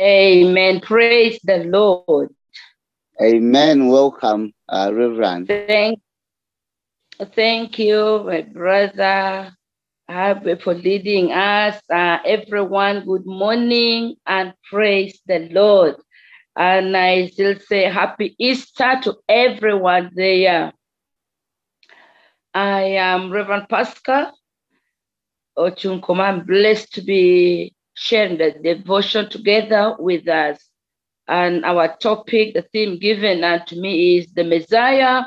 Amen. Praise the Lord. Amen. Welcome, uh, Reverend. Thank, thank you, my brother, for leading us. Uh, everyone, good morning and praise the Lord. And I still say happy Easter to everyone there. I am Reverend Paska Ochungkoma. I'm blessed to be sharing the devotion together with us. And our topic, the theme given unto me is the Messiah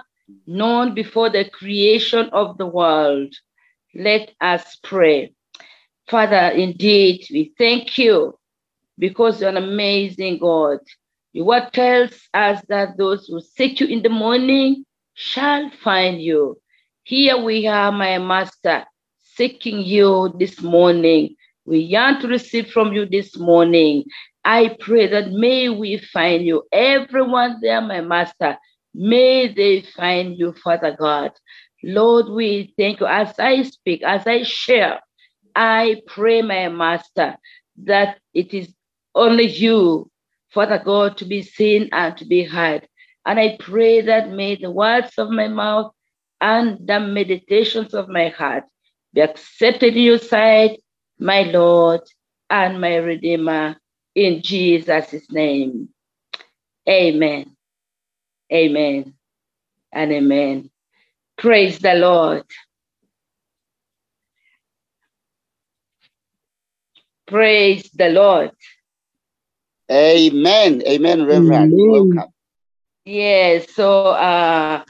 known before the creation of the world. Let us pray. Father, indeed, we thank you because you're an amazing God. Your word tells us that those who seek you in the morning shall find you. Here we are, my master, seeking you this morning. We yearn to receive from you this morning. I pray that may we find you. Everyone there, my master, may they find you, Father God. Lord, we thank you. As I speak, as I share, I pray, my master, that it is only you, Father God, to be seen and to be heard. And I pray that may the words of my mouth and the meditations of my heart be accepted in your sight my Lord and my Redeemer, in Jesus' name. Amen. Amen. And amen. Praise the Lord. Praise the Lord. Amen. Amen, Reverend. Amen. Welcome. Yes, so uh,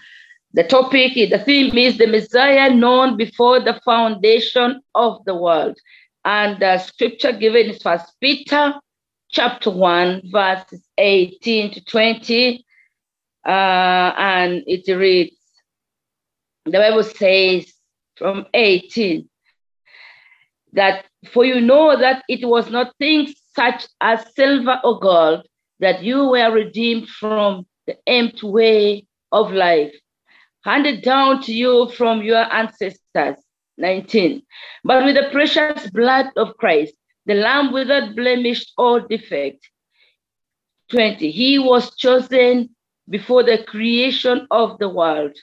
the topic, the theme is the Messiah known before the foundation of the world. And the scripture given is First Peter chapter 1, verses 18 to 20. Uh, and it reads, the Bible says from 18, that for you know that it was not things such as silver or gold that you were redeemed from the empty way of life, handed down to you from your ancestors 19. But with the precious blood of Christ, the Lamb without blemish or defect. 20. He was chosen before the creation of the world,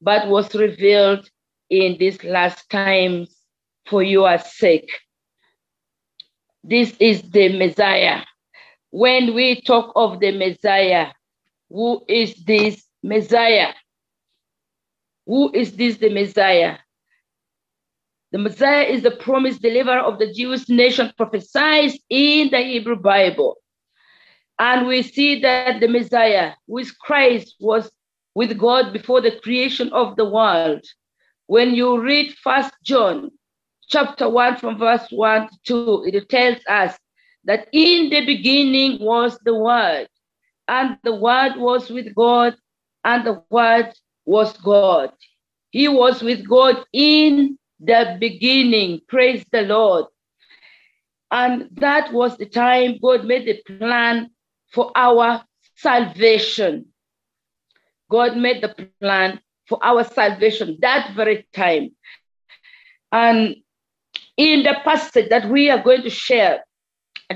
but was revealed in these last times for your sake. This is the Messiah. When we talk of the Messiah, who is this Messiah? Who is this the Messiah? The Messiah is the promised deliverer of the Jewish nation prophesied in the Hebrew Bible. And we see that the Messiah, is Christ, was with God before the creation of the world. When you read First John chapter 1 from verse 1 to 2, it tells us that in the beginning was the Word, and the Word was with God, and the Word was God. He was with God in the beginning. Praise the Lord. And that was the time God made the plan for our salvation. God made the plan for our salvation that very time. And in the passage that we are going to share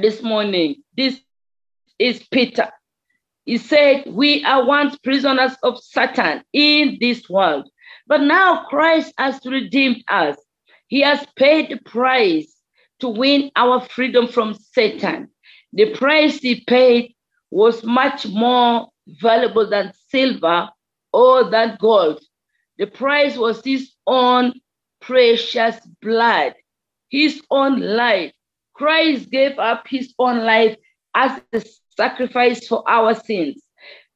this morning, this is Peter. He said, We are once prisoners of Satan in this world, but now Christ has redeemed us. He has paid the price to win our freedom from Satan. The price he paid was much more valuable than silver or than gold. The price was his own precious blood, his own life. Christ gave up his own life as a sacrifice for our sins.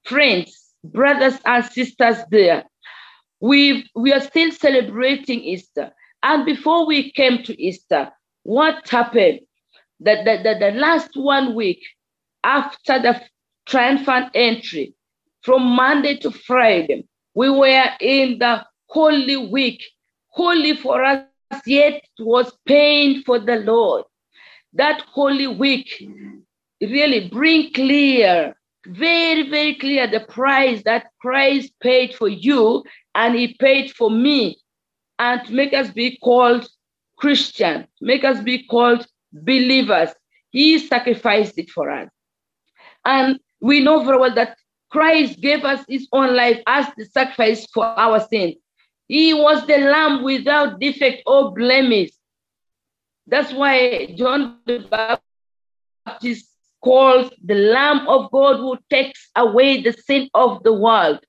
Friends, brothers and sisters there, we we are still celebrating Easter. And before we came to Easter, what happened? The, the, the, the last one week after the triumphant entry, from Monday to Friday, we were in the Holy Week. Holy for us, yet was pain for the Lord. That Holy Week really bring clear, very, very clear the price that Christ paid for you and he paid for me and to make us be called Christian, make us be called believers. He sacrificed it for us. And we know very well that Christ gave us his own life as the sacrifice for our sins. He was the lamb without defect or blemish. That's why John the Baptist calls the Lamb of God who takes away the sin of the world.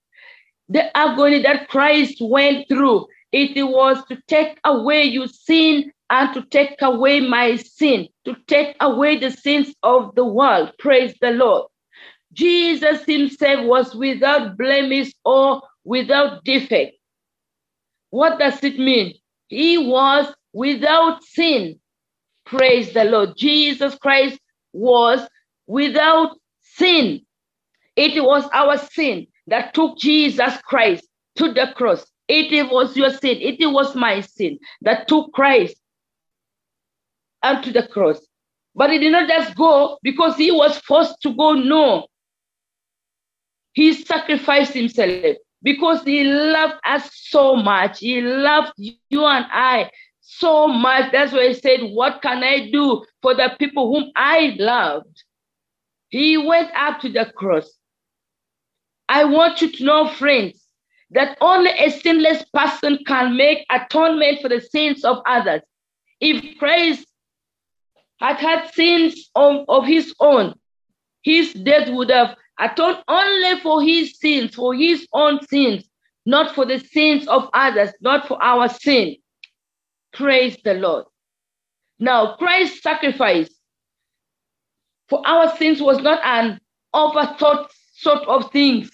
The agony that Christ went through, it was to take away your sin and to take away my sin, to take away the sins of the world. Praise the Lord. Jesus himself was without blemish or without defect. What does it mean? He was without sin. Praise the Lord. Jesus Christ was without sin. It was our sin that took Jesus Christ to the cross. It was your sin. It was my sin that took Christ unto the cross. But he did not just go because he was forced to go. No. He sacrificed himself because he loved us so much. He loved you and I so much. That's why he said, What can I do for the people whom I loved? He went up to the cross. I want you to know, friends, that only a sinless person can make atonement for the sins of others. If Christ had had sins of, of his own, his death would have atoned only for his sins, for his own sins, not for the sins of others, not for our sin. Praise the Lord. Now, Christ's sacrifice for our sins was not an overthought sort of things,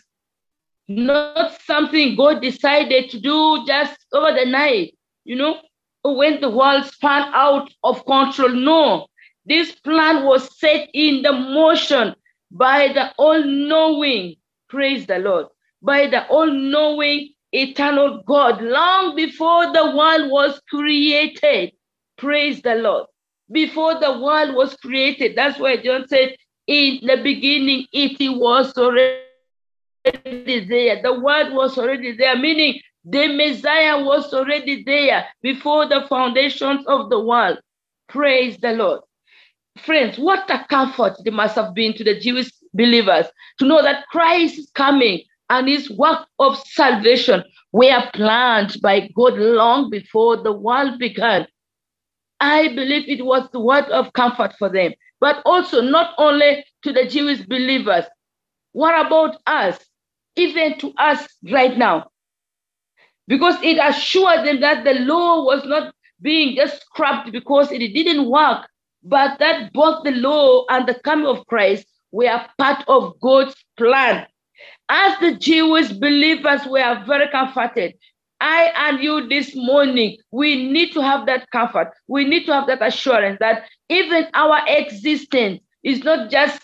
not something God decided to do just over the night, you know, when the world spun out of control. No, this plan was set in the motion by the all knowing, praise the Lord, by the all knowing eternal God long before the world was created. Praise the Lord before the world was created. That's why John said, in the beginning, it was already there. The word was already there, meaning the Messiah was already there before the foundations of the world. Praise the Lord. Friends, what a comfort it must have been to the Jewish believers to know that Christ is coming and his work of salvation were planned by God long before the world began. I believe it was the word of comfort for them, but also not only to the Jewish believers. What about us? Even to us right now. Because it assured them that the law was not being just scrapped because it didn't work, but that both the law and the coming of Christ were part of God's plan. As the Jewish believers were very comforted I and you this morning, we need to have that comfort. We need to have that assurance that even our existence is not just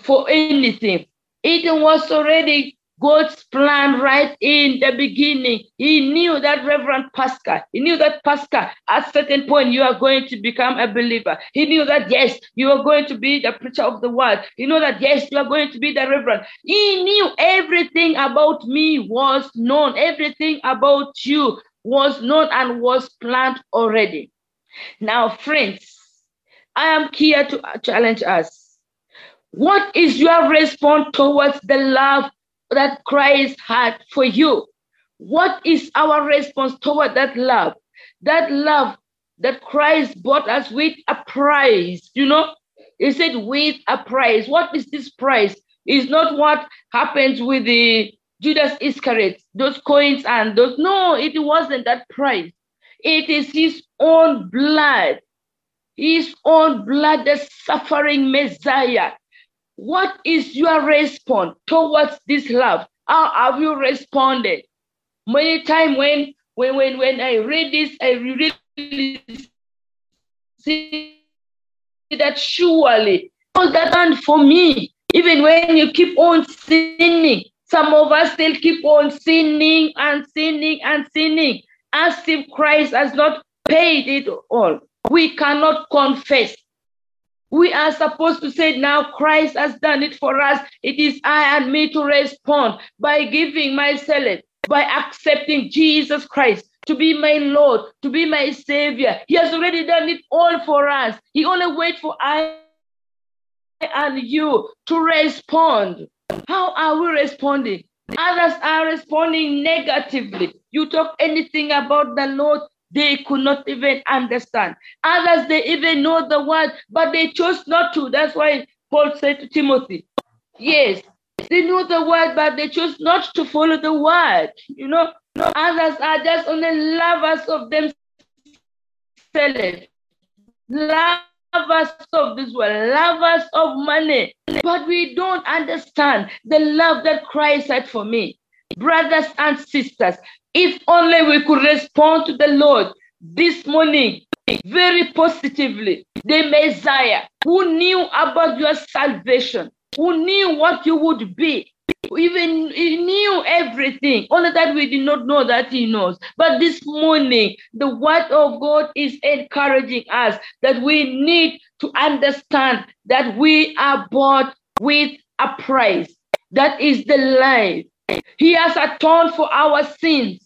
for anything. It was already God's plan right in the beginning. He knew that Reverend Paska, he knew that Paska, at a certain point, you are going to become a believer. He knew that, yes, you are going to be the preacher of the word. He knew that, yes, you are going to be the Reverend. He knew everything about me was known, everything about you was known and was planned already. Now, friends, I am here to challenge us. What is your response towards the love that Christ had for you. What is our response toward that love? That love that Christ bought us with a price, you know? He said, with a price. What is this price? Is not what happens with the Judas Iscariot, those coins and those. No, it wasn't that price. It is his own blood, his own blood, the suffering Messiah what is your response towards this love? How have you responded? Many times when when when when I read this, I really see that surely was that done for me. Even when you keep on sinning, some of us still keep on sinning and sinning and sinning, as if Christ has not paid it all. We cannot confess we are supposed to say, now Christ has done it for us. It is I and me to respond by giving myself, by accepting Jesus Christ to be my Lord, to be my Savior. He has already done it all for us. He only waits for us and you to respond. How are we responding? Others are responding negatively. You talk anything about the Lord, they could not even understand. Others, they even know the word, but they chose not to. That's why Paul said to Timothy, Yes, they know the word, but they chose not to follow the word. You know, others are just only lovers of themselves, lovers of this world, lovers of money. But we don't understand the love that Christ had for me. Brothers and sisters, if only we could respond to the Lord this morning very positively, the Messiah who knew about your salvation, who knew what you would be, even he knew everything. Only that we did not know that he knows. But this morning the word of god is encouraging us that we need to understand that we are bought with a price. That is the life he has atoned for our sins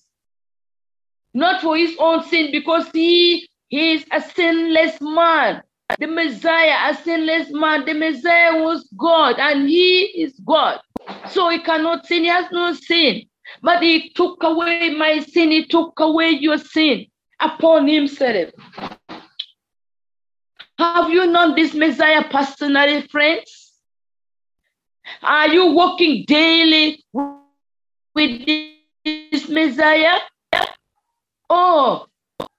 not for his own sin because he, he is a sinless man the Messiah, a sinless man, the Messiah was God and he is God. So he cannot sin, he has no sin. But he took away my sin, he took away your sin upon himself. Have you known this Messiah personally, friends? Are you walking daily with this Messiah? Oh,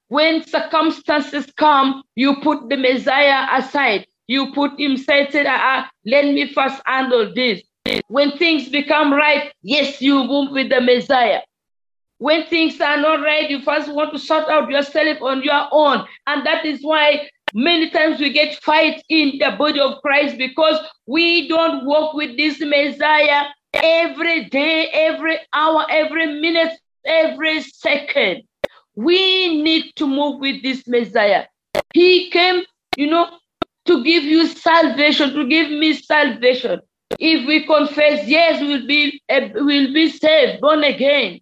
when circumstances come, you put the Messiah aside. You put him aside, say, ah, let me first handle this. When things become right, yes, you move with the Messiah. When things are not right, you first want to sort out yourself on your own. And that is why many times we get fight in the body of Christ because we don't walk with this Messiah every day, every hour, every minute, every second. We need to move with this Messiah. He came, you know, to give you salvation, to give me salvation. If we confess, yes, we'll be eh, we'll be saved, born again.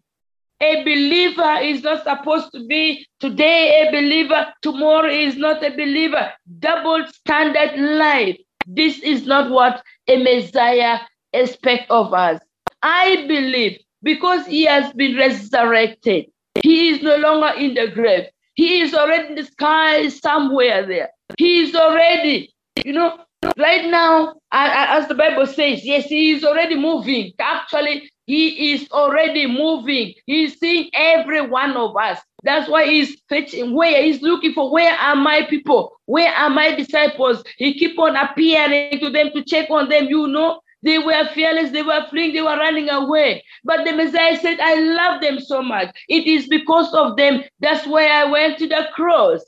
A believer is not supposed to be today a believer, tomorrow is not a believer. Double standard life. This is not what a Messiah expects of us. I believe because he has been resurrected, he is no longer in the grave. He is already in the sky somewhere there. He is already, you know, right now, as the Bible says, yes, he is already moving. Actually, he is already moving. He's seeing every one of us. That's why he's fetching where he's looking for where are my people? Where are my disciples? He keep on appearing to them to check on them. You know, they were fearless, they were fleeing, they were running away. But the Messiah said, I love them so much. It is because of them. That's why I went to the cross.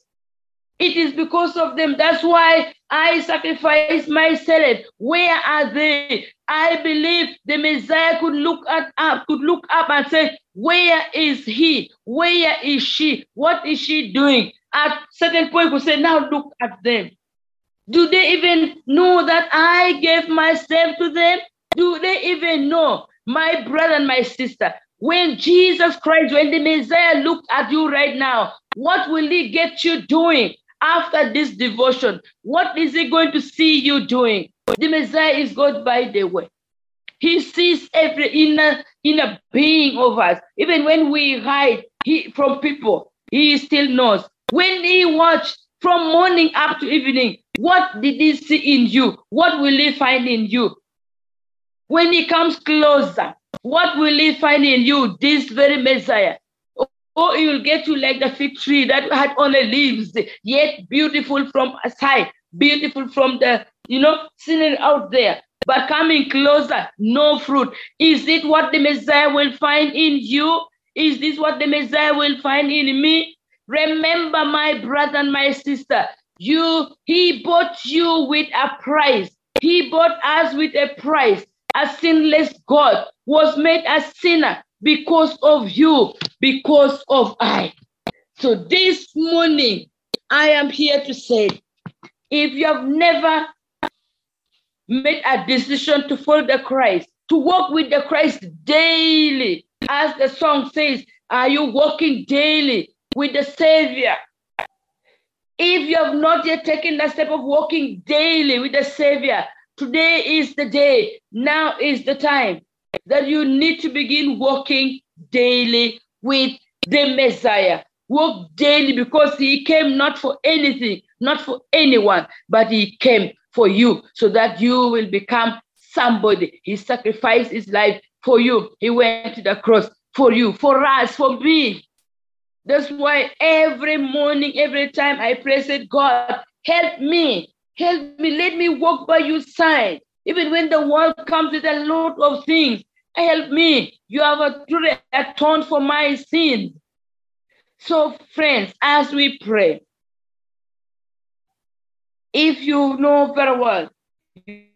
It is because of them. That's why I sacrificed myself. Where are they? I believe the Messiah could look at up, could look up and say, Where is he? Where is she? What is she doing? At certain point, we say, Now look at them. Do they even know that I gave myself to them? Do they even know, my brother and my sister, when Jesus Christ, when the Messiah looked at you right now, what will he get you doing after this devotion? What is he going to see you doing? The Messiah is God by the way. He sees every inner inner being of us. Even when we hide he, from people, he still knows. When he watched from morning up to evening, what did he see in you? What will he find in you? When he comes closer, what will he find in you? This very Messiah. Or he will get you like the fig tree that had only leaves, yet beautiful from aside, beautiful from the, you know, sitting out there. But coming closer, no fruit. Is it what the Messiah will find in you? Is this what the Messiah will find in me? Remember, my brother and my sister, you, he bought you with a price. He bought us with a price. A sinless God was made a sinner because of you, because of I. So this morning, I am here to say, if you have never made a decision to follow the Christ, to walk with the Christ daily, as the song says, are you walking daily with the Savior? If you have not yet taken the step of walking daily with the Savior, Today is the day. Now is the time that you need to begin walking daily with the Messiah. Walk daily because he came not for anything, not for anyone, but he came for you so that you will become somebody. He sacrificed his life for you. He went to the cross for you, for us, for me. That's why every morning, every time I pray, said, God, help me, help me, let me walk by your side. Even when the world comes with a lot of things, help me. You have a truly atoned for my sins. So, friends, as we pray, if you know very well,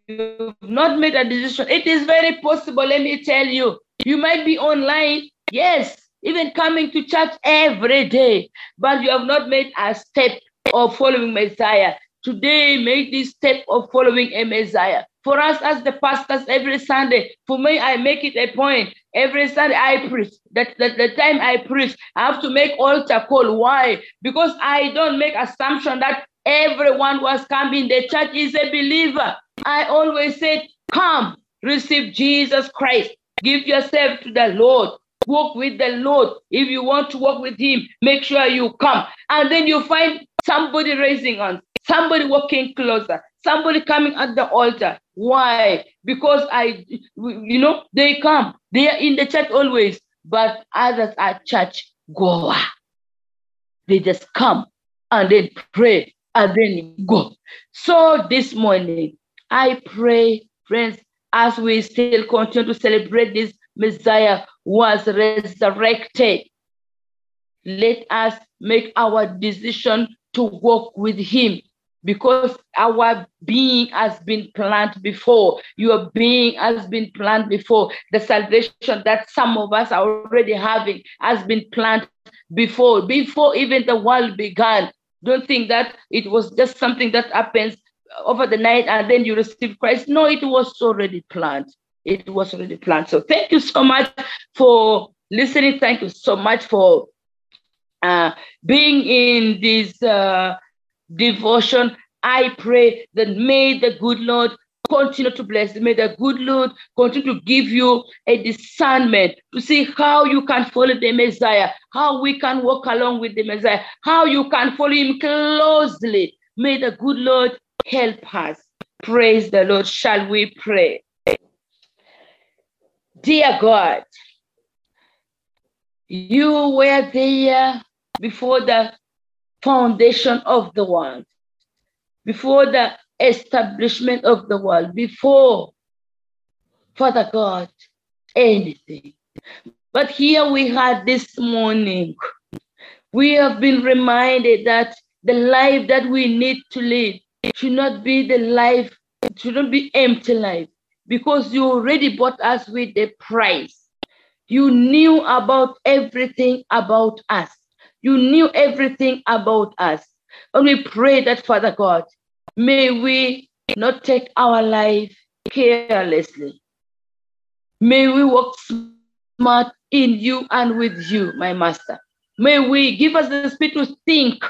you've not made a decision, it is very possible, let me tell you, you might be online, yes, even coming to church every day, but you have not made a step of following Messiah. Today, make this step of following a Messiah. For us as the pastors every Sunday, for me, I make it a point. Every Sunday I preach. That, that the time I preach, I have to make altar call. Why? Because I don't make assumption that everyone come in the church is a believer. I always say, come, receive Jesus Christ. Give yourself to the Lord. Walk with the Lord. If you want to walk with Him, make sure you come. And then you find somebody raising hands, somebody walking closer, somebody coming at the altar. Why? Because I, you know, they come. They are in the church always, but others are church goer. They just come and then pray and then go. So this morning, I pray, friends, as we still continue to celebrate this Messiah was resurrected. Let us make our decision to walk with him because our being has been planned before. Your being has been planned before. The salvation that some of us are already having has been planned before, before even the world began. Don't think that it was just something that happens over the night and then you receive Christ. No, it was already planned. It was already planned. So thank you so much for listening. Thank you so much for uh, being in this uh, devotion. I pray that may the good Lord continue to bless. May the good Lord continue to give you a discernment to see how you can follow the Messiah, how we can walk along with the Messiah, how you can follow him closely. May the good Lord help us. Praise the Lord. Shall we pray? Dear God, you were there before the foundation of the world, before the establishment of the world, before, Father God, anything. But here we had this morning, we have been reminded that the life that we need to live should not be the life, it should not be empty life, because you already bought us with a price. You knew about everything about us. You knew everything about us. And we pray that, Father God, may we not take our life carelessly. May we walk smart in you and with you, my Master. May we give us the spirit to think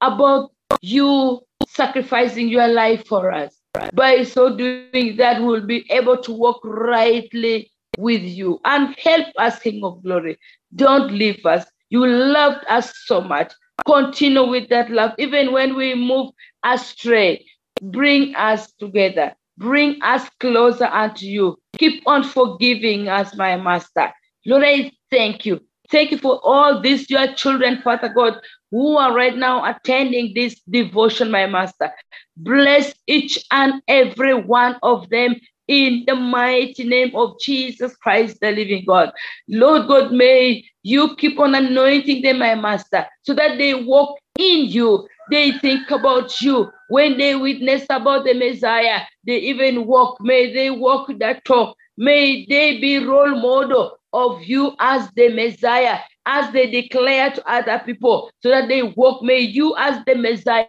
about you sacrificing your life for us. By so doing that, we'll be able to walk rightly with you and help us, King of Glory. Don't leave us. You loved us so much. Continue with that love, even when we move astray. Bring us together. Bring us closer unto you. Keep on forgiving us, my Master. Lord, I thank you. Thank you for all these, your children, Father God, who are right now attending this devotion, my Master. Bless each and every one of them in the mighty name of Jesus Christ, the living God. Lord God, may you keep on anointing them, my Master, so that they walk in you. They think about you. When they witness about the Messiah, they even walk. May they walk that talk. May they be role model of you as the Messiah, as they declare to other people, so that they walk. May you, as the Messiah,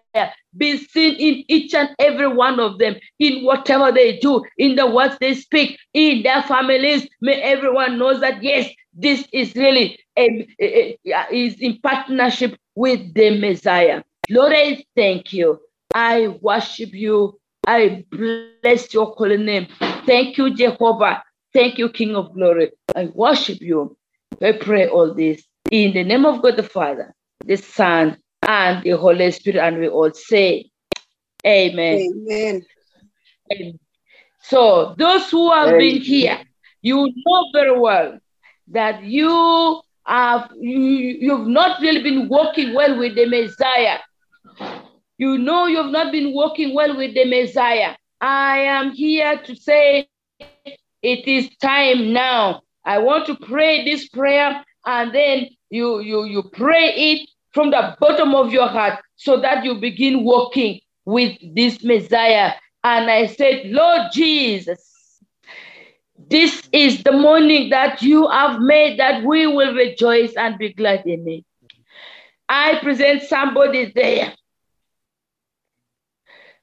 be seen in each and every one of them, in whatever they do, in the words they speak, in their families. May everyone knows that yes, this is really a, a, a, is in partnership with the Messiah. Lord, I thank you. I worship you I bless your holy name. Thank you, Jehovah. Thank you, King of glory. I worship you. I pray all this in the name of God the Father, the Son, and the Holy Spirit. And we all say, Amen. Amen. Amen. So, those who have Amen. been here, you know very well that you have you, you've not really been working well with the Messiah. You know you've not been working well with the Messiah. I am here to say it is time now. I want to pray this prayer and then you you you pray it from the bottom of your heart so that you begin walking with this Messiah. And I said, Lord Jesus, this is the morning that you have made that we will rejoice and be glad in it. I present somebody there.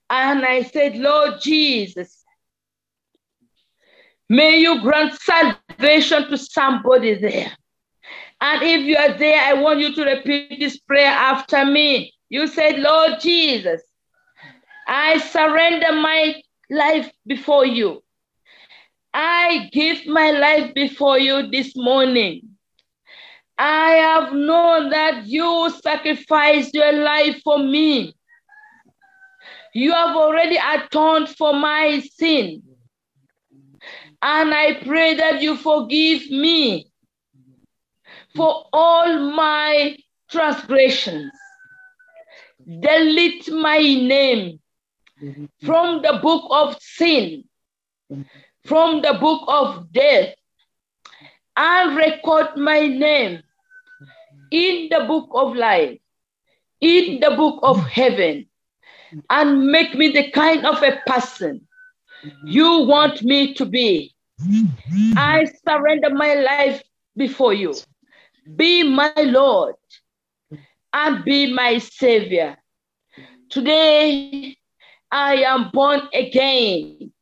And I said, Lord Jesus, may you grant salvation to somebody there. And if you are there, I want you to repeat this prayer after me. You said, Lord Jesus, I surrender my life before you. I give my life before you this morning. I have known that you sacrificed your life for me. You have already atoned for my sin. And I pray that you forgive me for all my transgressions. Delete my name from the book of sin, from the book of death, and record my name in the book of life, in the book of heaven, and make me the kind of a person you want me to be. I surrender my life before you. Be my Lord and be my Savior. Today, I am born again.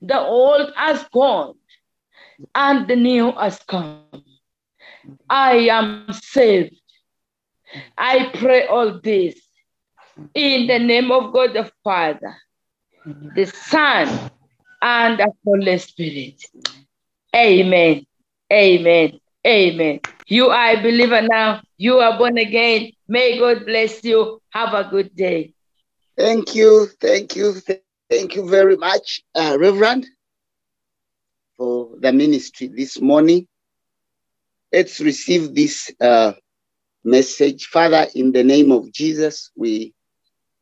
The old has gone and the new has come. I am saved. I pray all this in the name of God the Father, the Son, and the Holy Spirit. Amen. Amen. Amen. You are a believer now. You are born again. May God bless you. Have a good day. Thank you, thank you, thank you very much, uh, Reverend, for the ministry this morning. Let's receive this uh, message. Father, in the name of Jesus, we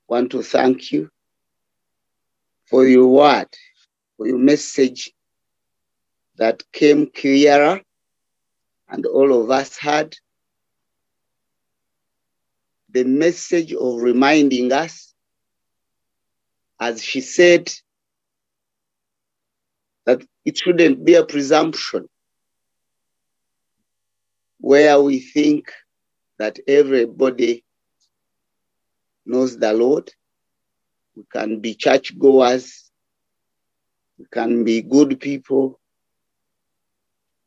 want to thank you for your word, your message that came clearer and all of us had. The message of reminding us as she said, that it shouldn't be a presumption where we think that everybody knows the Lord. We can be churchgoers. We can be good people.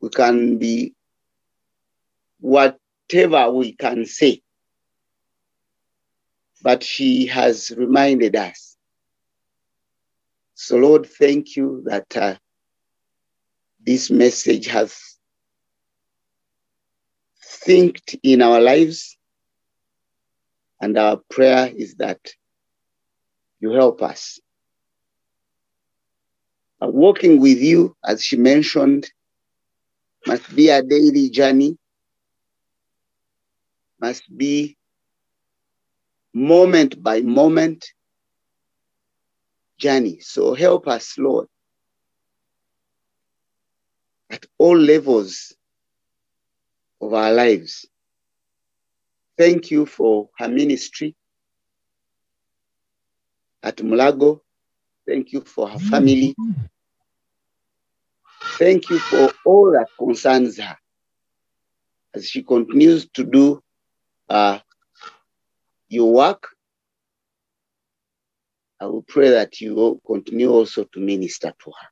We can be whatever we can say. But she has reminded us so, Lord, thank you that uh, this message has thinked in our lives. And our prayer is that you help us. Uh, walking with you, as she mentioned, must be a daily journey, must be moment by moment journey. So help us, Lord, at all levels of our lives. Thank you for her ministry at Mulago. Thank you for her family. Thank you for all that concerns her as she continues to do uh, your work I will pray that you continue also to minister to her.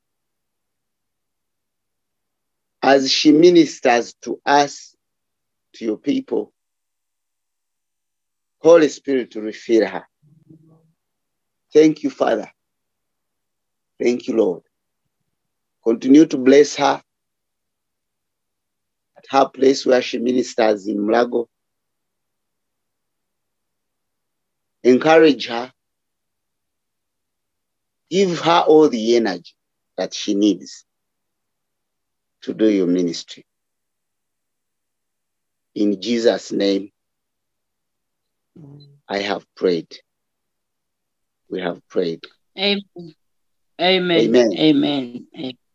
As she ministers to us, to your people, Holy Spirit to refill her. Thank you, Father, Thank you, Lord. Continue to bless her at her place where she ministers in Mulago. Encourage her. Give her all the energy that she needs to do your ministry. In Jesus' name, I have prayed. We have prayed. Amen. Amen. Amen. Amen. Amen.